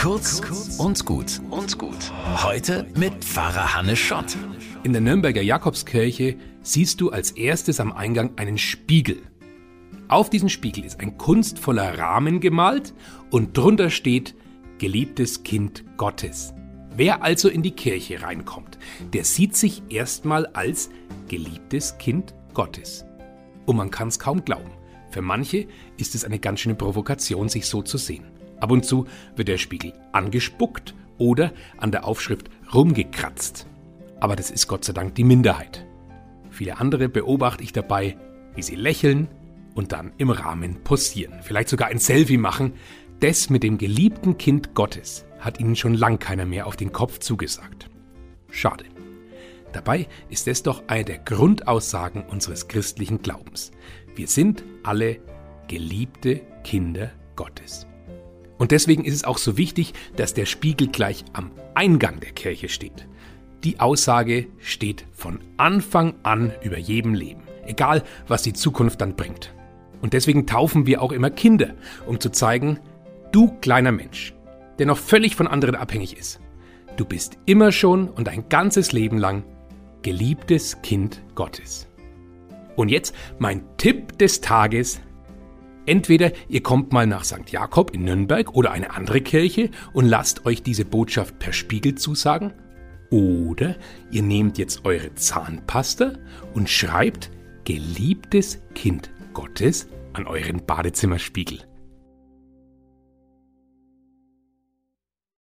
Kurz und gut und gut. Heute mit Pfarrer Hannes Schott. In der Nürnberger Jakobskirche siehst du als erstes am Eingang einen Spiegel. Auf diesen Spiegel ist ein kunstvoller Rahmen gemalt und drunter steht Geliebtes Kind Gottes. Wer also in die Kirche reinkommt, der sieht sich erstmal als geliebtes Kind Gottes. Und man kann es kaum glauben. Für manche ist es eine ganz schöne Provokation, sich so zu sehen. Ab und zu wird der Spiegel angespuckt oder an der Aufschrift rumgekratzt. Aber das ist Gott sei Dank die Minderheit. Viele andere beobachte ich dabei, wie sie lächeln und dann im Rahmen posieren. Vielleicht sogar ein Selfie machen. Das mit dem geliebten Kind Gottes hat ihnen schon lang keiner mehr auf den Kopf zugesagt. Schade. Dabei ist es doch eine der Grundaussagen unseres christlichen Glaubens. Wir sind alle geliebte Kinder Gottes. Und deswegen ist es auch so wichtig, dass der Spiegel gleich am Eingang der Kirche steht. Die Aussage steht von Anfang an über jedem Leben, egal was die Zukunft dann bringt. Und deswegen taufen wir auch immer Kinder, um zu zeigen, du kleiner Mensch, der noch völlig von anderen abhängig ist, du bist immer schon und ein ganzes Leben lang geliebtes Kind Gottes. Und jetzt mein Tipp des Tages Entweder ihr kommt mal nach St. Jakob in Nürnberg oder eine andere Kirche und lasst euch diese Botschaft per Spiegel zusagen, oder ihr nehmt jetzt eure Zahnpasta und schreibt Geliebtes Kind Gottes an euren Badezimmerspiegel.